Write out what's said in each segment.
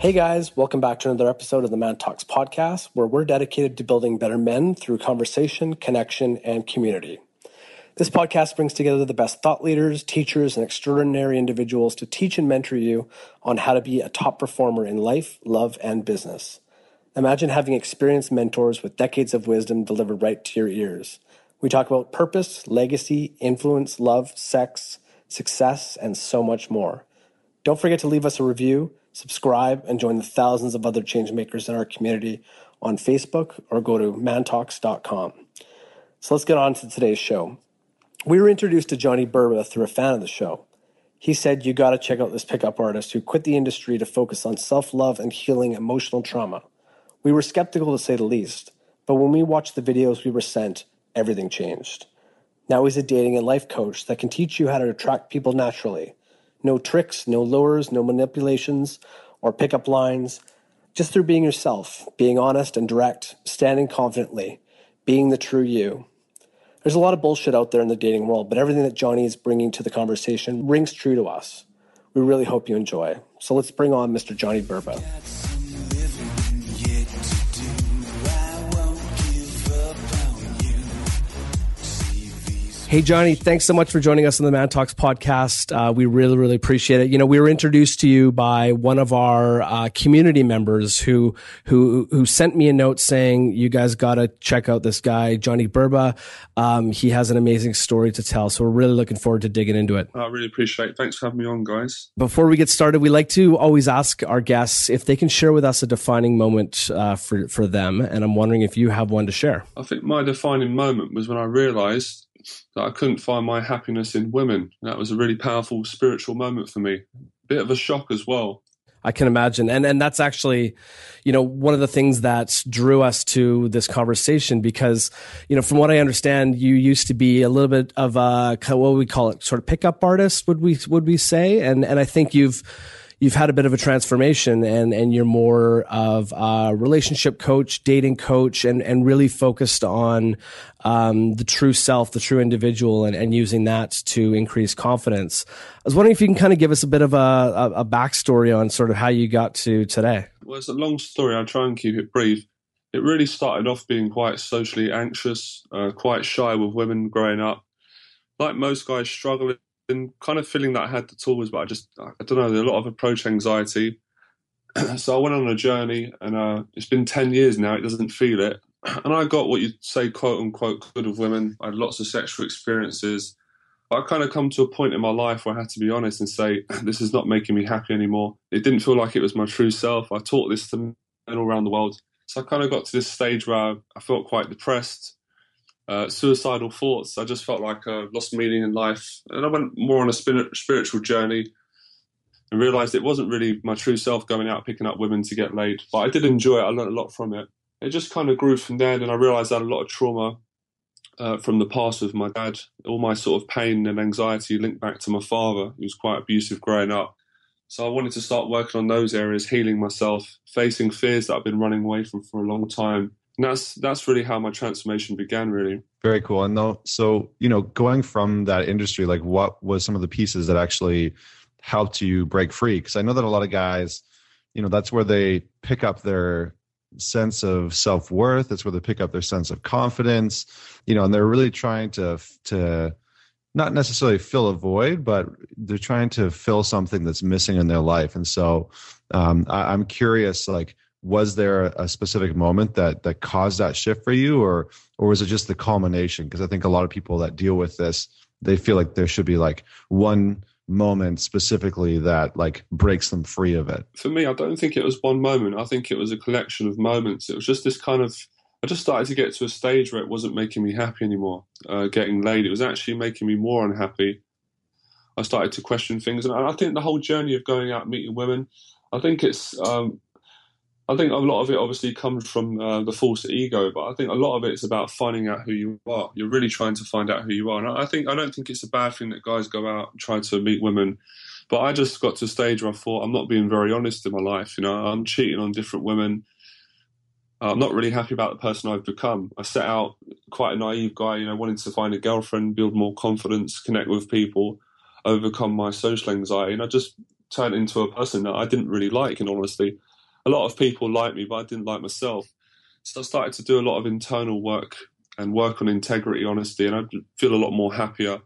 Hey guys, welcome back to another episode of the Man Talks podcast, where we're dedicated to building better men through conversation, connection, and community. This podcast brings together the best thought leaders, teachers, and extraordinary individuals to teach and mentor you on how to be a top performer in life, love, and business. Imagine having experienced mentors with decades of wisdom delivered right to your ears. We talk about purpose, legacy, influence, love, sex, success, and so much more. Don't forget to leave us a review, subscribe, and join the thousands of other changemakers in our community on Facebook or go to mantalks.com. So let's get on to today's show. We were introduced to Johnny Burba through a fan of the show. He said, You got to check out this pickup artist who quit the industry to focus on self love and healing emotional trauma. We were skeptical to say the least, but when we watched the videos we were sent, everything changed. Now he's a dating and life coach that can teach you how to attract people naturally. No tricks, no lures, no manipulations or pickup lines, just through being yourself, being honest and direct, standing confidently, being the true you. There's a lot of bullshit out there in the dating world, but everything that Johnny is bringing to the conversation rings true to us. We really hope you enjoy. So let's bring on Mr. Johnny Burba. Hey, Johnny, thanks so much for joining us on the Man Talks podcast. Uh, we really, really appreciate it. You know, we were introduced to you by one of our uh, community members who, who, who sent me a note saying, you guys got to check out this guy, Johnny Burba. Um, he has an amazing story to tell. So we're really looking forward to digging into it. I really appreciate it. Thanks for having me on, guys. Before we get started, we like to always ask our guests if they can share with us a defining moment uh, for, for them. And I'm wondering if you have one to share. I think my defining moment was when I realized that I couldn't find my happiness in women. That was a really powerful spiritual moment for me. Bit of a shock as well. I can imagine. And and that's actually, you know, one of the things that drew us to this conversation because, you know, from what I understand, you used to be a little bit of a what we call it, sort of pickup artist, would we would we say? And and I think you've you've had a bit of a transformation and, and you're more of a relationship coach, dating coach, and, and really focused on um, the true self, the true individual, and, and using that to increase confidence. I was wondering if you can kind of give us a bit of a, a, a backstory on sort of how you got to today. Well, it's a long story. I'll try and keep it brief. It really started off being quite socially anxious, uh, quite shy with women growing up. Like most guys, struggling been kind of feeling that I had the tools, but I just I don't know. There's a lot of approach anxiety. so I went on a journey, and uh, it's been ten years now. It doesn't feel it, and I got what you'd say, quote unquote, good of women. I had lots of sexual experiences. I kind of come to a point in my life where I had to be honest and say, this is not making me happy anymore. It didn't feel like it was my true self. I taught this to men all around the world. So I kind of got to this stage where I felt quite depressed uh, suicidal thoughts. I just felt like I lost meaning in life. And I went more on a spiritual journey and realized it wasn't really my true self going out picking up women to get laid. But I did enjoy it. I learned a lot from it. It just kind of grew from there. And I realized I had a lot of trauma uh, from the past with my dad. All my sort of pain and anxiety linked back to my father. He was quite abusive growing up. So I wanted to start working on those areas, healing myself, facing fears that I've been running away from for a long time, and that's that's really how my transformation began really. Very cool. And though so you know going from that industry like what was some of the pieces that actually helped you break free? Because i know that a lot of guys you know that's where they pick up their sense of self-worth. That's where they pick up their sense of confidence you know and they're really trying to to not necessarily fill a void but they're trying to fill something that's missing in their life. And so um, I, i'm curious like was there a specific moment that that caused that shift for you or or was it just the culmination? Because i think a lot of people that deal with this they feel like there should be like one moment specifically that like breaks them free of it. For me i don't think it was one moment. I think it was a collection of moments. It was just this kind of i just started to get to a stage where it wasn't making me happy anymore uh, getting laid. It was actually making me more unhappy. I started to question things. And i think the whole journey of going out meeting women i think it's um, I think a lot of it obviously comes from uh, the false ego, but I think a lot of it is about finding out who you are. You're really trying to find out who you are, and I think I don't think it's a bad thing that guys go out and try to meet women. But I just got to a stage where I thought I'm not being very honest in my life. You know, I'm cheating on different women. I'm not really happy about the person I've become. I set out quite a naive guy, you know, wanting to find a girlfriend, build more confidence, connect with people, overcome my social anxiety, and I just turned into a person that I didn't really like. In honesty, a lot of people like me, but I didn't like myself. So I started to do a lot of internal work and work on integrity, honesty, and I feel a lot more happier.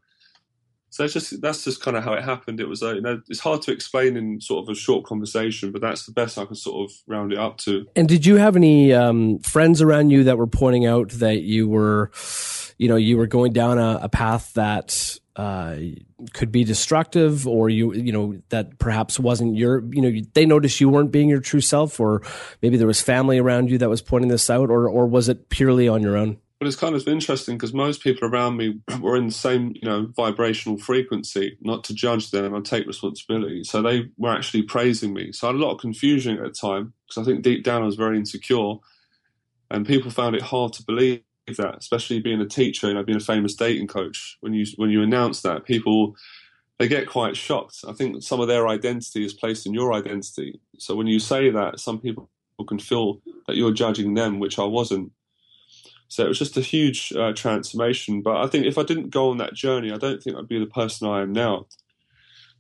So it's just that's just kind of how it happened. It was a, you know it's hard to explain in sort of a short conversation, but that's the best I can sort of round it up to. And did you have any um, friends around you that were pointing out that you were, you know, you were going down a, a path that uh, could be destructive, or you, you know, that perhaps wasn't your, you know, they noticed you weren't being your true self, or maybe there was family around you that was pointing this out, or or was it purely on your own? But it's kind of interesting because most people around me were in the same, you know, vibrational frequency. Not to judge them, I take responsibility. So they were actually praising me. So I had a lot of confusion at the time because I think deep down I was very insecure, and people found it hard to believe that, especially being a teacher, and know, being a famous dating coach. When you when you announce that, people they get quite shocked. I think some of their identity is placed in your identity. So when you say that, some people can feel that you're judging them, which I wasn't. So it was just a huge uh, transformation. But I think if I didn't go on that journey, I don't think I'd be the person I am now.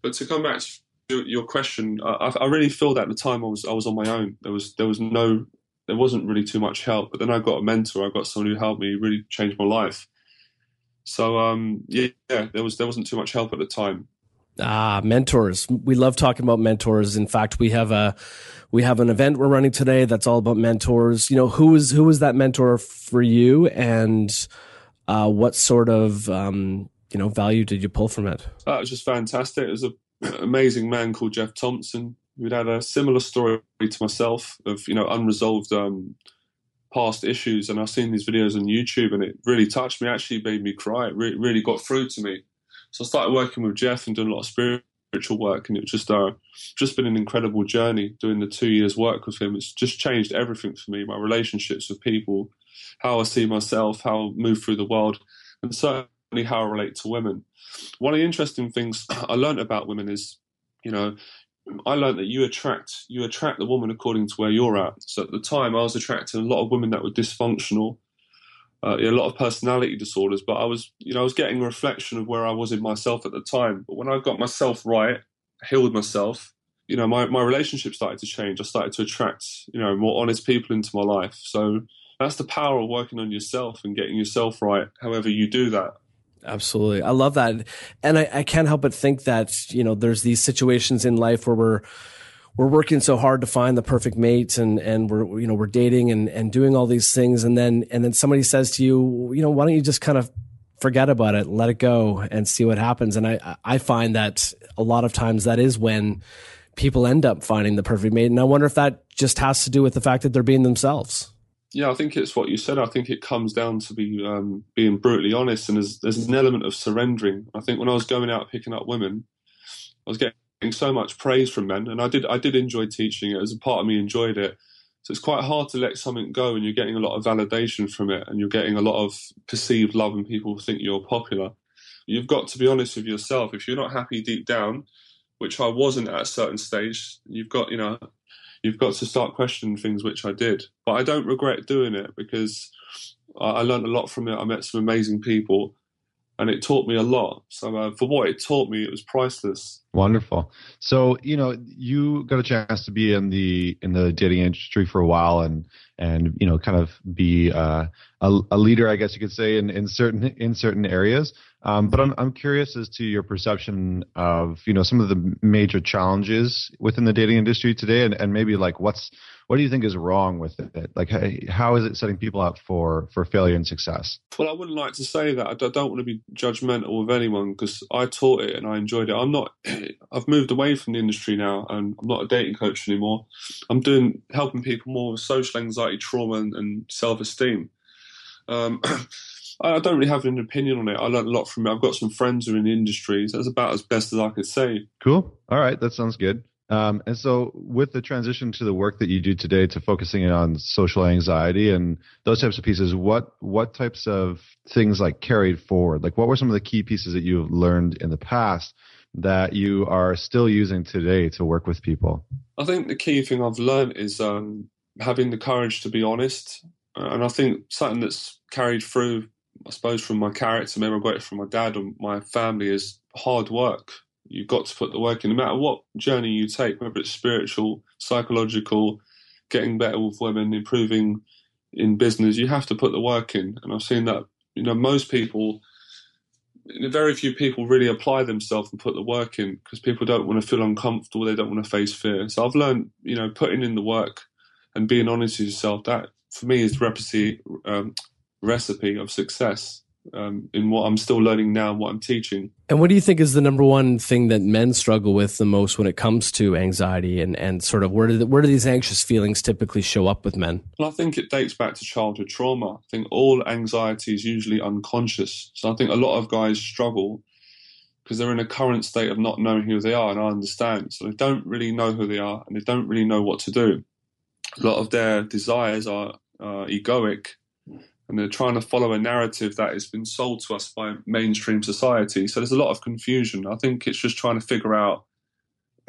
But to come back to your question, I, I really feel that at the time I was I was on my own. There was there was no there wasn't really too much help. But then I got a mentor. I got someone who helped me really change my life. So um, yeah, yeah, there was there wasn't too much help at the time. Ah, mentors. We love talking about mentors. In fact, we have a we have an event we're running today that's all about mentors. You know, who is who is that mentor for you, and uh, what sort of um, you know value did you pull from it? That was just fantastic. It was an amazing man called Jeff Thompson who'd had a similar story to myself of you know unresolved um, past issues, and I've seen these videos on YouTube, and it really touched me. Actually, made me cry. It really, really got through to me. So I started working with Jeff and doing a lot of spiritual work, and it's just uh, just been an incredible journey doing the two years work with him. It's just changed everything for me, my relationships with people, how I see myself, how I move through the world, and certainly how I relate to women. One of the interesting things I learned about women is, you know, I learned that you attract you attract the woman according to where you're at. So at the time, I was attracting a lot of women that were dysfunctional, uh, a lot of personality disorders. But I was, you know, I was getting a reflection of where I was in myself at the time. But when I got myself right, healed myself, you know, my my relationship started to change. I started to attract, you know, more honest people into my life. So that's the power of working on yourself and getting yourself right. However you do that. Absolutely. I love that. And I, I can't help but think that, you know, there's these situations in life where we're, we're working so hard to find the perfect mate and, and we're, you know, we're dating and, and doing all these things. And then, and then somebody says to you, you know, why don't you just kind of forget about it, let it go and see what happens. And I, I find that a lot of times that is when people end up finding the perfect mate. And I wonder if that just has to do with the fact that they're being themselves. Yeah, I think it's what you said. I think it comes down to be um, being brutally honest, and there's, there's an element of surrendering. I think when I was going out picking up women, I was getting so much praise from men, and I did I did enjoy teaching it. As a part of me enjoyed it, so it's quite hard to let something go, and you're getting a lot of validation from it, and you're getting a lot of perceived love, and people think you're popular. You've got to be honest with yourself. If you're not happy deep down, which I wasn't at a certain stage, you've got you know you've got to start questioning things, which I did. But I don't regret doing it because I, I learned a lot from it. I met some amazing people, and it taught me a lot. So uh, for what it taught me, it was priceless. Wonderful. So you know, you got a chance to be in the in the dating industry for a while, and and you know, kind of be uh, a, a leader, I guess you could say, in in certain in certain areas. Um, but I'm I'm curious as to your perception of you know some of the major challenges within the dating industry today, and, and maybe like what's what do you think is wrong with it? Like how is it setting people up for for failure and success? Well, I wouldn't like to say that. I don't want to be judgmental of anyone because I taught it and I enjoyed it. I'm not. I've moved away from the industry now, and I'm not a dating coach anymore. I'm doing helping people more with social anxiety, trauma, and, and self esteem. Um, I don't really have an opinion on it. I learned a lot from it. I've got some friends who are in the industry. So that's about as best as I could say. Cool. All right. That sounds good. Um, and so, with the transition to the work that you do today, to focusing on social anxiety and those types of pieces, what what types of things like carried forward? Like, what were some of the key pieces that you've learned in the past that you are still using today to work with people? I think the key thing I've learned is um, having the courage to be honest, and I think something that's carried through I suppose from my character, maybe I got it from my dad and my family, is hard work. you've got to put the work in. No matter what journey you take, whether it's spiritual, psychological, getting better with women, improving in business, you have to put the work in. And I've seen that, you know, most people, very few people really apply themselves and put the work in because people don't want to feel uncomfortable. They don't want to face fear. So I've learned, you know, putting in the work and being honest with yourself, that for me is recipe, um, recipe of success um, in what I'm still learning now and what I'm teaching. And what do you think is the number one thing that men struggle with the most when it comes to anxiety and, and sort of where do, the, where do these anxious feelings typically show up with men? Well, I think it dates back to childhood trauma. I think all anxiety is usually unconscious. So I think a lot of guys struggle because they're in a current state of not knowing who they are, and I understand. So they don't really know who they are and they don't really know what to do. A lot of their desires are uh, egoic and they're trying to follow a narrative that has been sold to us by mainstream society. So there's a lot of confusion. I think it's just trying to figure out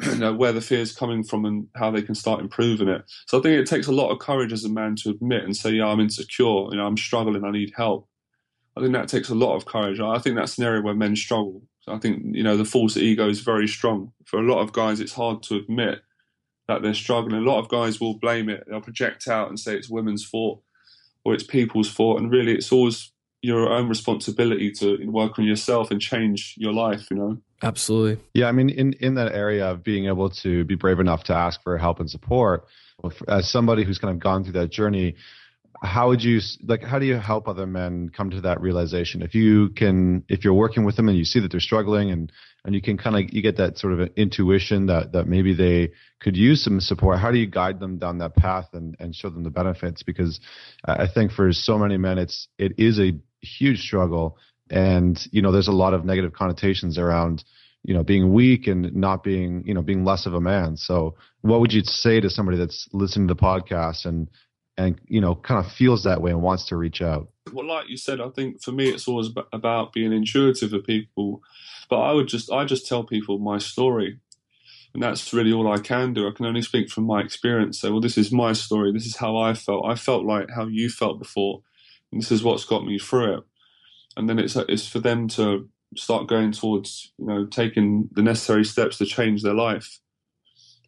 you know where the fear is coming from and how they can start improving it. So I think it takes a lot of courage as a man to admit and say, "Yeah, I'm insecure. You know, I'm struggling. I need help." I think that takes a lot of courage. I think that's an area where men struggle. So I think you know the false ego is very strong for a lot of guys. It's hard to admit that they're struggling. A lot of guys will blame it. They'll project out and say it's women's fault or it's people's fault. And really, it's always your own responsibility to work on yourself and change your life. You know. Absolutely. Yeah, I mean, in in that area of being able to be brave enough to ask for help and support, as somebody who's kind of gone through that journey how would you like how do you help other men come to that realization if you can if you're working with them and you see that they're struggling and and you can kind of you get that sort of intuition that that maybe they could use some support. How do you guide them down that path and and show them the benefits? Because i think for so many men it's it is a huge struggle. And you know there's a lot of negative connotations around you know being weak and not being you know being less of a man. So what would you say to somebody that's listening to the podcast and and you know kind of feels that way and wants to reach out well like you said i think for me it's always about being intuitive with people. But i would just i just tell people my story. And that's really all i can do. I can only speak from my experience. Say well this is my story. This is how i felt. I felt like how you felt before. And this is what's got me through it. And then it's it's for them to start going towards you know taking the necessary steps to change their life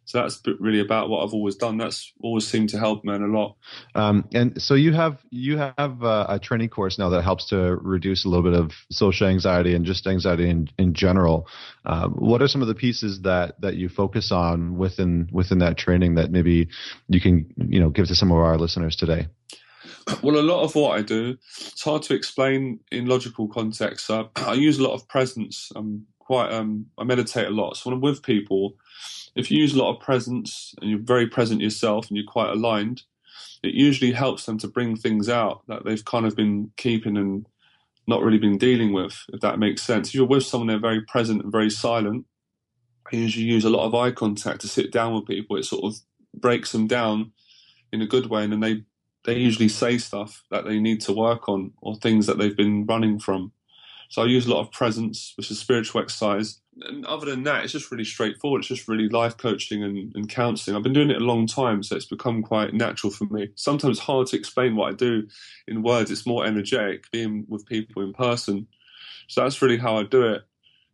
so that's really about what I've always done. That's always seemed to help men a lot. Um, and so you have you have uh, a training course now that helps to reduce a little bit of social anxiety and just anxiety in in general. Uh, what are some of the pieces that that you focus on within within that training that maybe you can you know give to some of our listeners today? Well, a lot of what I do, it's hard to explain in logical context. Uh, I use a lot of presence. I'm quite um, I meditate a lot. So when I'm with people if you use a lot of presence and you're very present yourself and you're quite aligned, it usually helps them to bring things out that they've kind of been keeping and not really been dealing with, if that makes sense. If you're with someone they're very present and very silent, I usually use a lot of eye contact to sit down with people. It sort of breaks them down in a good way, and then they they usually say stuff that they need to work on or things that they've been running from. So I use a lot of presence, which is spiritual exercise, and other than that, it's just really straightforward. It's just really life coaching and, and counselling. I've been doing it a long time, so it's become quite natural for me. Sometimes hard to explain what I do in words. It's more energetic being with people in person. So that's really how I do it,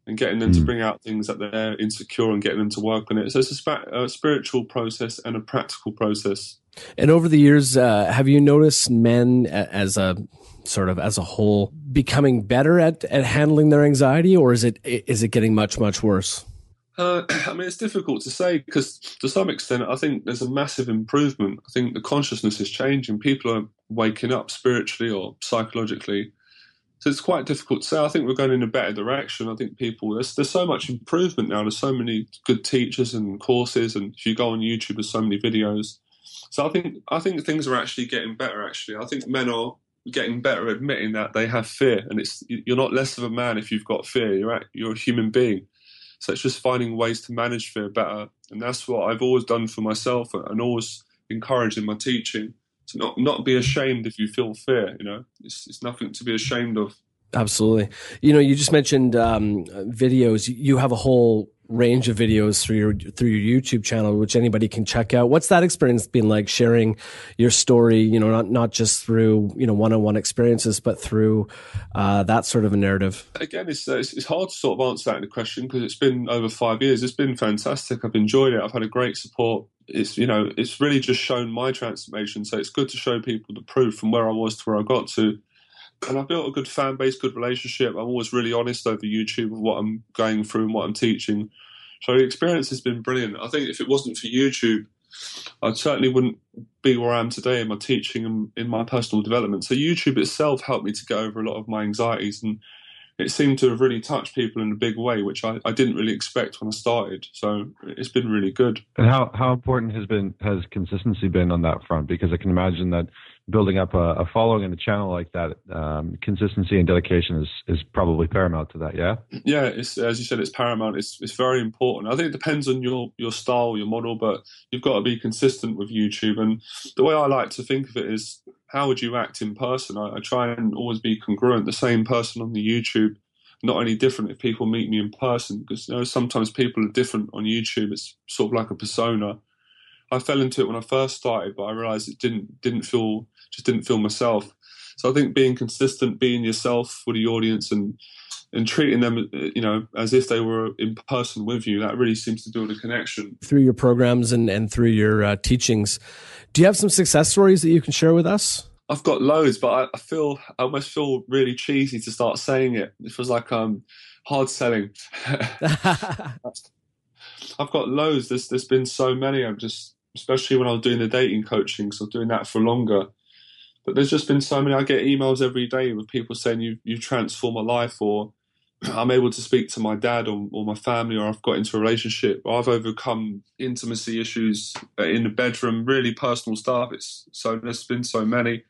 and getting them mm. to hmm. bring out things that they're insecure and getting them to work on it. So it's a, spa- a spiritual process and a practical process. And over the years, uh, have you noticed men as a sort of as a whole becoming better at, at handling their anxiety, or is it is it getting much much worse? Uh, I mean, it's difficult to say because to some extent, I think there's a massive improvement. I think the consciousness is changing. People are waking up spiritually or psychologically. So it's quite difficult to say. I think we're going in a better direction. I think people there's there's so much improvement now. There's so many good teachers and courses, and if you go on YouTube, there's so many videos. So I think I think things are actually getting better. Actually, I think men are getting better at admitting that they have fear, and it's you're not less of a man if you've got fear. You're you're a human being. So it's just finding ways to manage fear better, and that's what I've always done for myself, and always encouraged in my teaching to not not be ashamed if you feel fear. You know, it's it's nothing to be ashamed of. Absolutely. You know, you just mentioned um, videos. You have a whole range of videos through your through your YouTube channel, which anybody can check out. What's that experience been like sharing your story? You know, not not just through you know one on one experiences, but through uh, that sort of a narrative. Again, it's, it's, it's hard to sort of answer that in a question because it's been over five years. It's been fantastic. I've enjoyed it. I've had a great support. It's you know it's really just shown my transformation. So it's good to show people the proof from where I was to where I got to and I've built a good fan base, good relationship. I'm always really honest over YouTube of what I'm going through and what I'm teaching. So the experience has been brilliant. I think if it wasn't for YouTube, I certainly wouldn't be where I am today in my teaching and in my personal development. So YouTube itself helped me to get over a lot of my anxieties and it seemed to have really touched people in a big way, which I, I didn't really expect when I started. So it's been really good. And how, how important has been has consistency been on that front? Because I can imagine that building up a, a following and a channel like that, um, consistency and dedication is is probably paramount to that. Yeah. Yeah, it's as you said, it's paramount. It's it's very important. I think it depends on your your style, your model, but you've got to be consistent with YouTube. And the way I like to think of it is, how would you act in person? I, I try and always be congruent. The same person on the YouTube not only different if people meet me in person because you know sometimes people are different on YouTube. It's sort of like a persona. I fell into it when I first started, but I realized it didn't didn't feel just didn't feel myself. So I think being consistent, being yourself with the audience, and and treating them, you know, as if they were in person with you, that really seems to build a connection through your programs and and through your uh, teachings. Do you have some success stories that you can share with us? I've got loads, but I, I feel I almost feel really cheesy to start saying it. It feels like um hard selling. I've got loads. There's there's been so many. I'm just especially when I was doing the dating coaching, so doing that for longer. But there's just been so many. I get emails every day with people saying you you transform my life, or I'm able to speak to my dad or, or my family, or I've got into a relationship, or I've overcome intimacy issues in the bedroom, really personal stuff. It's so there's been so many.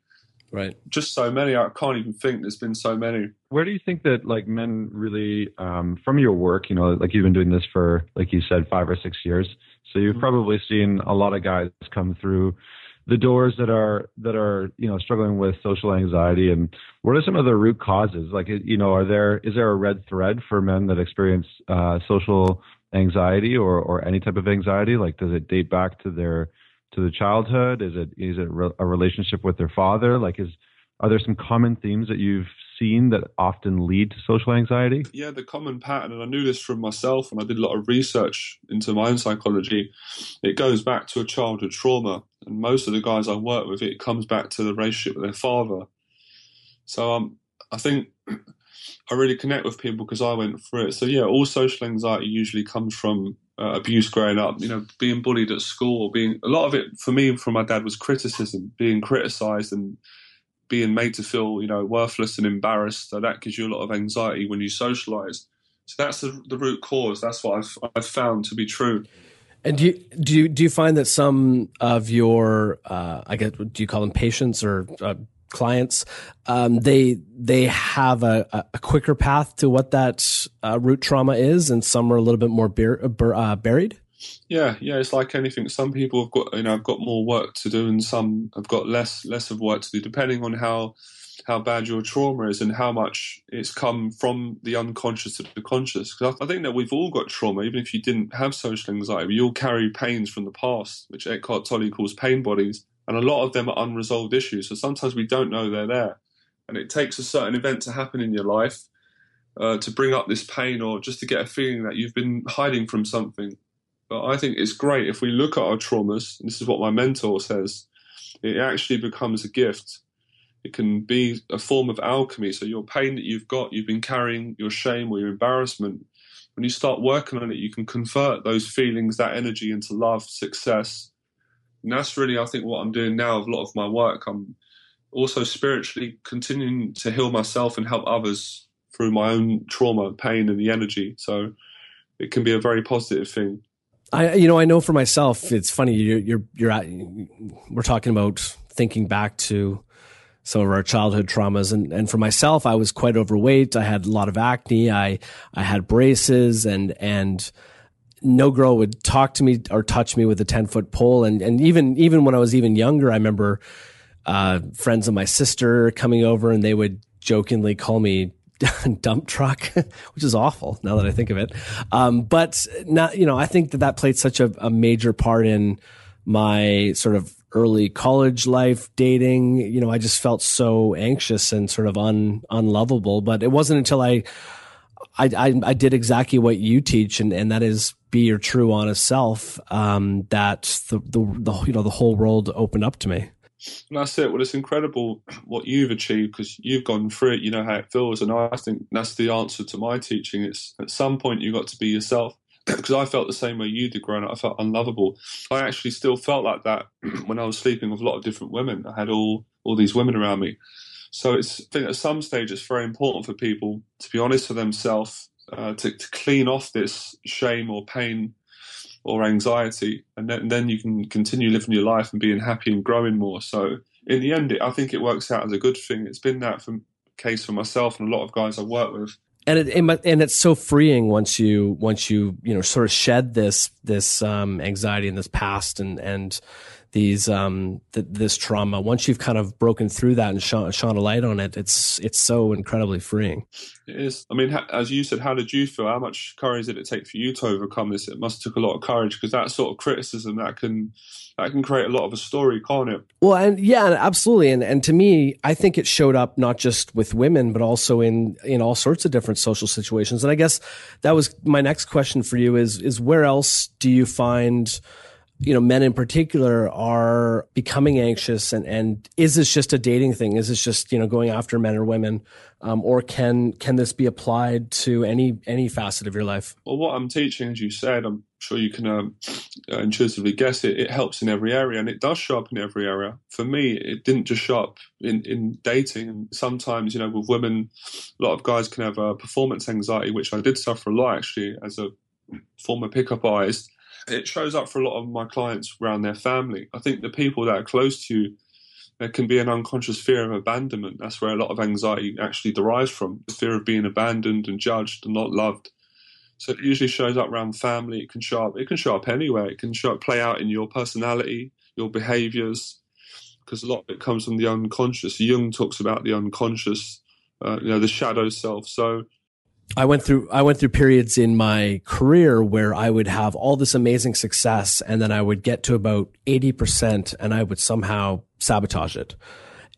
Right. Just so many. I can't even think. There's been so many. Where do you think that like men really, um, from your work, you know, like you've been doing this for, like you said, five or six years. So you've mm-hmm. probably seen a lot of guys come through the doors that are that are you know struggling with social anxiety and what are some of the root causes? Like you know are there is there a red thread for men that experience uh, social anxiety or or any type of anxiety? Like does it date back to their to the childhood? Is it is it a relationship with their father? Like is are there some common themes that you've seen that often lead to social anxiety? Yeah, the common pattern, and I knew this from myself, and I did a lot of research into my own psychology. It goes back to a childhood trauma, and most of the guys I work with, it comes back to the relationship with their father. So um, I think I really connect with people because I went through it. So yeah, all social anxiety usually comes from uh, abuse growing up. You know, being bullied at school, being a lot of it for me from my dad was criticism, being criticised and being made to feel, you know, worthless and embarrassed. So that gives you a lot of anxiety when you socialize. So that's the, the root cause. That's what I've, I've found to be true. And do you, do you, do you find that some of your, uh, I guess, do you call them patients or uh, clients, um, they they have a, a, quicker path to what that uh, root trauma is, and some are a little bit more bur- uh, buried? Yeah, yeah, it's like anything. Some people have got you know have got more work to do, and some have got less less of work to do, depending on how how bad your trauma is and how much it's come from the unconscious to the conscious. Because I think that we've all got trauma, even if you didn't have social anxiety. We all carry pains from the past, which Eckhart Tolle calls pain bodies, and a lot of them are unresolved issues. So sometimes we don't know they're there, and it takes a certain event to happen in your life uh, to bring up this pain, or just to get a feeling that you've been hiding from something. But I think it's great if we look at our traumas, this is what my mentor says, it actually becomes a gift. It can be a form of alchemy. So your pain that you've got, you've been carrying, your shame or your embarrassment, when you start working on it, you can convert those feelings, that energy into love, success. And that's really, I think, what I'm doing now with a lot of my work. I'm also spiritually continuing to heal myself and help others through my own trauma, pain, and the energy. So it can be a very positive thing. I, you know, I know for myself, it's funny. You're, you're, you're at, we're talking about thinking back to some of our childhood traumas. And, and for myself, I was quite overweight. I had a lot of acne. I, I had braces and, and no girl would talk to me or touch me with a 10 foot pole. And, and even, even when I was even younger, I remember, uh, friends of my sister coming over and they would jokingly call me dump truck, which is awful now that I think of it. Um, but not, you know, I think that that played such a, a major part in my sort of early college life dating. You know, I just felt so anxious and sort of un, unlovable. But it wasn't until I, I, I, I did exactly what you teach, and, and that is be your true honest self. Um, that the, the, the you know the whole world opened up to me. And that's it. Well, it's incredible what you've achieved because you've gone through it. You know how it feels, and I think that's the answer to my teaching. It's at some point you got to be yourself because I felt the same way you did growing up. I felt unlovable. I actually still felt like that when I was sleeping with a lot of different women. I had all all these women around me. So it's I think at some stage it's very important for people to be honest with themselves, uh, to, to clean off this shame or pain or anxiety, and then, and then you can continue living your life and being happy and growing more. So in the end, it, I think it works out as a good thing. It's been that for, case for myself and a lot of guys I work with. And it, and it's so freeing once you once you you know sort of shed this this um, anxiety and this past and and these um th- this trauma. Once you've kind of broken through that and shone, shone a light on it it's it's so incredibly freeing. It is. I mean as you said how did you feel? How much courage did it take for you to overcome this? It must have took a lot of courage because that sort of criticism that can that can create a lot of a story can't it? Well and yeah absolutely. And and to me i think it showed up not just with women but also in in all sorts of different social situations. And i guess that was my next question for you is is where else do you find you know, men in particular are becoming anxious and, and is this just a dating thing? Is this just, you know, going after men or women? Um, or can, can this be applied to any, any facet of your life? Well, what I'm teaching, as you said, I'm sure you can um, uh, intuitively guess it, it helps in every area and it does show up in every area. For me, it didn't just show up in, in dating. And sometimes, you know, with women, a lot of guys can have uh, performance anxiety, which I did suffer a lot actually as a former pickup artist it shows up for a lot of my clients around their family. I think the people that are close to you, there can be an unconscious fear of abandonment. That's where a lot of anxiety actually derives from the fear of being abandoned and judged and not loved. So it usually shows up around family. It can show up. It can show up anywhere. It can show up, play out in your personality, your behaviors, because a lot of it comes from the unconscious. Jung talks about the unconscious, uh, you know, the shadow self. So I went through I went through periods in my career where I would have all this amazing success and then I would get to about 80% and I would somehow sabotage it.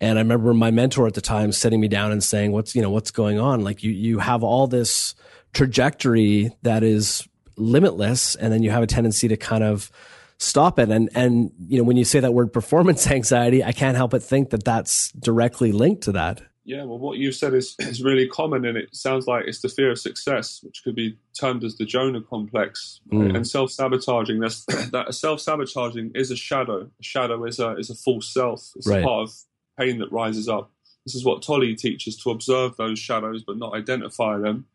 And I remember my mentor at the time sitting me down and saying, "What's, you know, what's going on? Like you you have all this trajectory that is limitless and then you have a tendency to kind of stop it and and you know when you say that word performance anxiety i can't help but think that that's directly linked to that yeah, well, what you've said is, is really common, and it sounds like it's the fear of success, which could be termed as the Jonah complex, mm. and self sabotaging. That's that self sabotaging is a shadow. A shadow is a is a false self. It's right. a part of pain that rises up. This is what Tolle teaches to observe those shadows, but not identify them.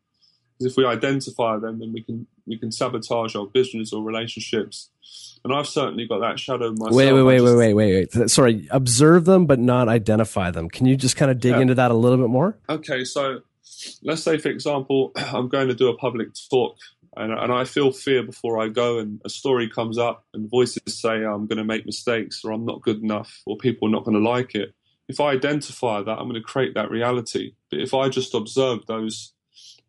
Because if we identify them, then we can we can sabotage our business or relationships and I've certainly got that shadow myself. Wait, wait, wait, just, wait, wait, wait, wait. Sorry, observe them but not identify them. Can you just kind of dig yeah. into that a little bit more? Okay, so let's say, for example, I'm going to do a public talk and, and I feel fear before I go, and a story comes up, and voices say I'm going to make mistakes, or I'm not good enough, or people are not going to like it. If I identify that, I'm going to create that reality. But if I just observe those,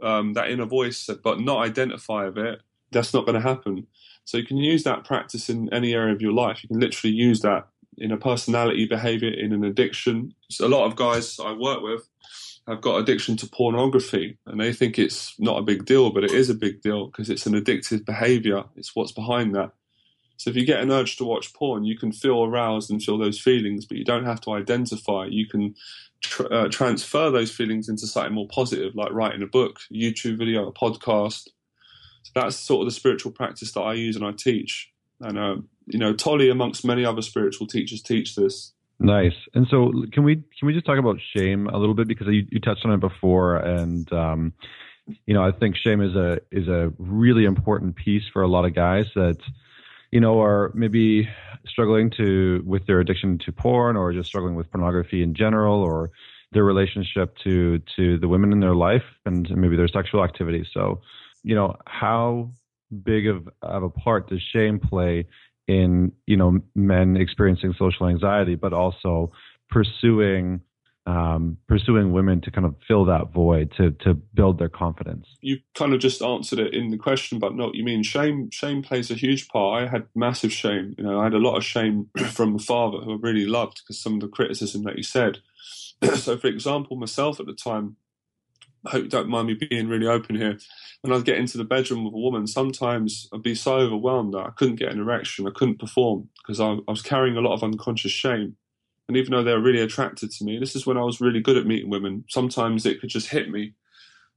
um, that inner voice, but not identify of it, that's not going to happen. So you can use that practice in any area of your life. You can literally use that in a personality behavior, in an addiction. So a lot of guys I work with have got addiction to pornography and they think it's not a big deal, but it is a big deal because it's an addictive behavior. It's what's behind that. So if you get an urge to watch porn, you can feel aroused and feel those feelings, but you don't have to identify. You can tr- uh, transfer those feelings into something more positive, like writing a book, YouTube video, a podcast, so that's sort of the spiritual practice that I use and I teach. And uh, you know, Tolle, amongst many other spiritual teachers, teach this. Nice. And so, can we can we just talk about shame a little bit because you, you touched on it before, and um, you know, I think shame is a is a really important piece for a lot of guys that you know are maybe struggling to with their addiction to porn or just struggling with pornography in general or their relationship to to the women in their life and maybe their sexual activity. So you know, how big of, of a part does shame play in, you know, men experiencing social anxiety, but also pursuing um, pursuing women to kind of fill that void to to build their confidence? You kind of just answered it in the question, but not you mean shame. Shame plays a huge part. I had massive shame. You know, I had a lot of shame from my father, who I really loved, because some of the criticism that he said. so, for example, myself at the time, hope you don't mind me being really open here. When I'd get into the bedroom with a woman, sometimes I'd be so overwhelmed that I couldn't get an erection, I couldn't perform because I, I was carrying a lot of unconscious shame. And even though they were really attracted to me, this is when I was really good at meeting women. Sometimes it could just hit me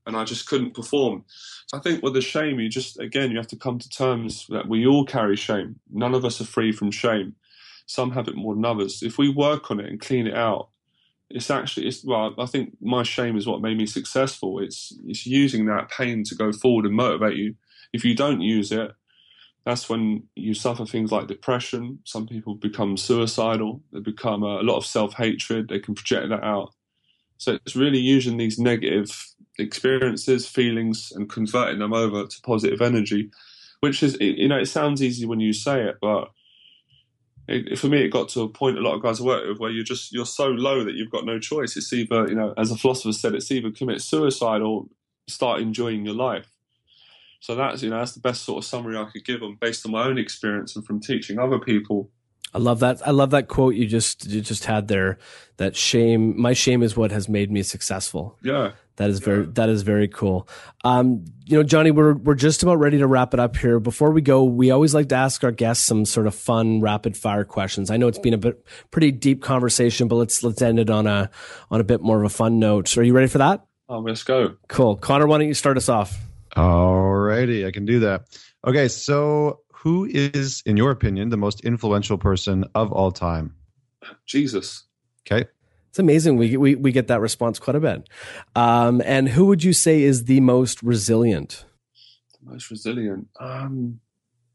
and I just couldn't perform. So I think with the shame, you just, again, you have to come to terms that we all carry shame. None of us are free from shame. Some have it more than others. If we work on it and clean it out, it's actually, it's, well, I think my shame is what made me successful. It's, it's using that pain to go forward and motivate you. If you don't use it, that's when you suffer things like depression. Some people become suicidal. They become a, a lot of self hatred. They can project that out. So it's really using these negative experiences, feelings, and converting them over to positive energy, which is, you know, it sounds easy when you say it, but it, for me, it got to a point a lot of guys I work with where you're just you're so low that you've got no choice. It's either you know, as a philosopher said, it's either commit suicide or start enjoying your life. So that's you know that's the best sort of summary I could give them based on my own experience and from teaching other people. I love that. I love that quote you just you just had there. That shame, my shame is what has made me successful. Yeah, that is very yeah. that is very cool. Um, you know, Johnny, we're we're just about ready to wrap it up here. Before we go, we always like to ask our guests some sort of fun rapid fire questions. I know it's been a bit pretty deep conversation, but let's let's end it on a on a bit more of a fun note. Are you ready for that? Oh, let's go. Cool, Connor. Why don't you start us off? Alrighty, I can do that. Okay, so who is, in your opinion, the most influential person of all time? Jesus. Okay. It's amazing. We, we, we get that response quite a bit. Um, and who would you say is the most resilient? The most resilient? Um,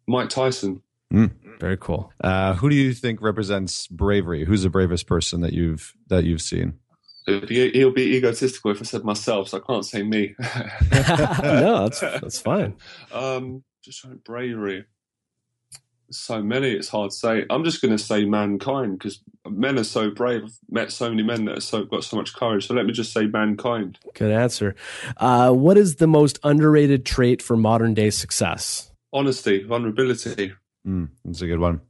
Mike Tyson. Mm. Very cool. Uh, who do you think represents bravery? Who's the bravest person that you've that you've seen? he'll be egotistical if I said myself, so I can't say me. no, that's that's fine. Um, just trying bravery. So many, it's hard to say. I'm just going to say mankind because men are so brave. I've met so many men that have so got so much courage. So let me just say mankind. Good answer. Uh, what is the most underrated trait for modern day success? Honesty, vulnerability. Mm, that's a good one.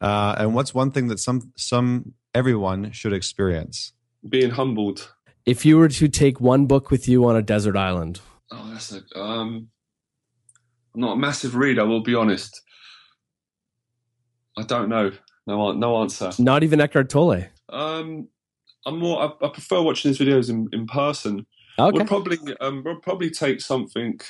Uh, and what's one thing that some some everyone should experience? being humbled. If you were to take one book with you on a desert island, oh, that's a, um, I'm not a massive reader. I will be honest. I don't know. No, no answer. Not even Eckhart Tolle. Um, I'm more. I, I prefer watching these videos in, in person. Okay. We'll probably um, we'll probably take something.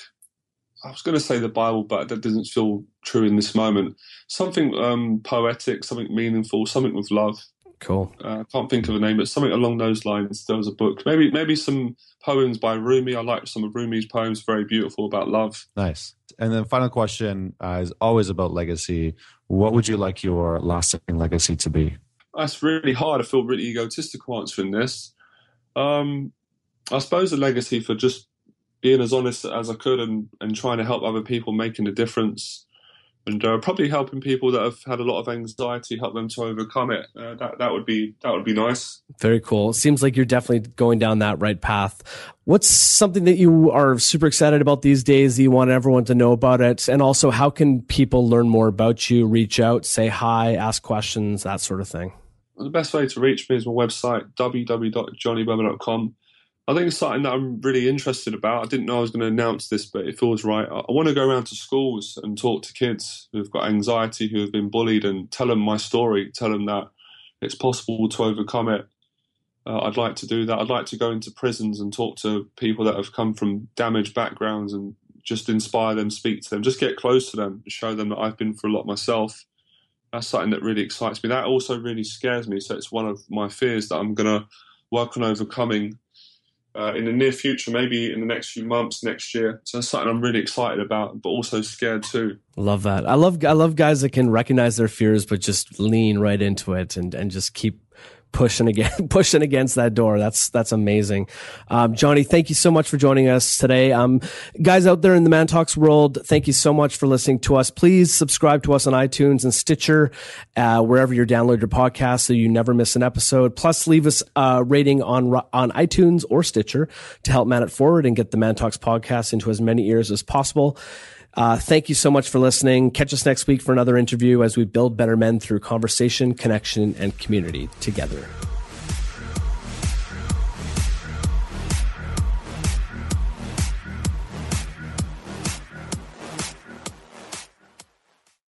I was going to say the Bible, but that doesn't feel true in this moment. Something um, poetic, something meaningful, something with love. Cool. Uh, I can't think of a name, but something along those lines. There was a book, maybe maybe some poems by Rumi. I like some of Rumi's poems, very beautiful about love. Nice. And then final question uh, is always about legacy. What would you like your lasting legacy to be? That's really hard. I feel really egotistical answering this. Um, I suppose a legacy for just being as honest as I could and, and trying to help other people, making a difference and uh, probably helping people that have had a lot of anxiety, help them to overcome it. Uh, that that would be that would be nice. Very cool. Seems like you're definitely going down that right path. What's something that you are super excited about these days that you want everyone to know about it? And also, how can people learn more about you, reach out, say hi, ask questions, that sort of thing? Well, the best way to reach me is my website, www.johnnybubba.com. I think it's something that I'm really interested about. I didn't know I was going to announce this, but it feels right. I, want to go around to schools and talk to kids who've got anxiety, who have been bullied, and tell them my story, tell them that it's possible to overcome it. Uh, I'd like to do that. I'd like to go into prisons and talk to people that have come from damaged backgrounds and just inspire them, speak to them, just get close to them, show them that I've been through a lot myself. That's something that really excites me. That also really scares me. So it's one of my fears that I'm going to work on overcoming uh, in the near future, maybe in the next few months, next year. So that's something I'm really excited about, but also scared too. Love that. I love I love guys that can recognize their fears, but just lean right into it and and just keep pushing again, pushing against that door. That's that's amazing. Um, Johnny, thank you so much for joining us today. Um, guys out there in the Man Talks world, thank you so much for listening to us. Please subscribe to us on iTunes and Stitcher, uh, wherever you download your podcast, so you never miss an episode. Plus, leave us a rating on on iTunes or Stitcher to help man it forward and get the Man Talks podcast into as many ears as possible. Uh, thank you so much for listening. Catch us next week for another interview as we build better men through conversation, connection, and community together.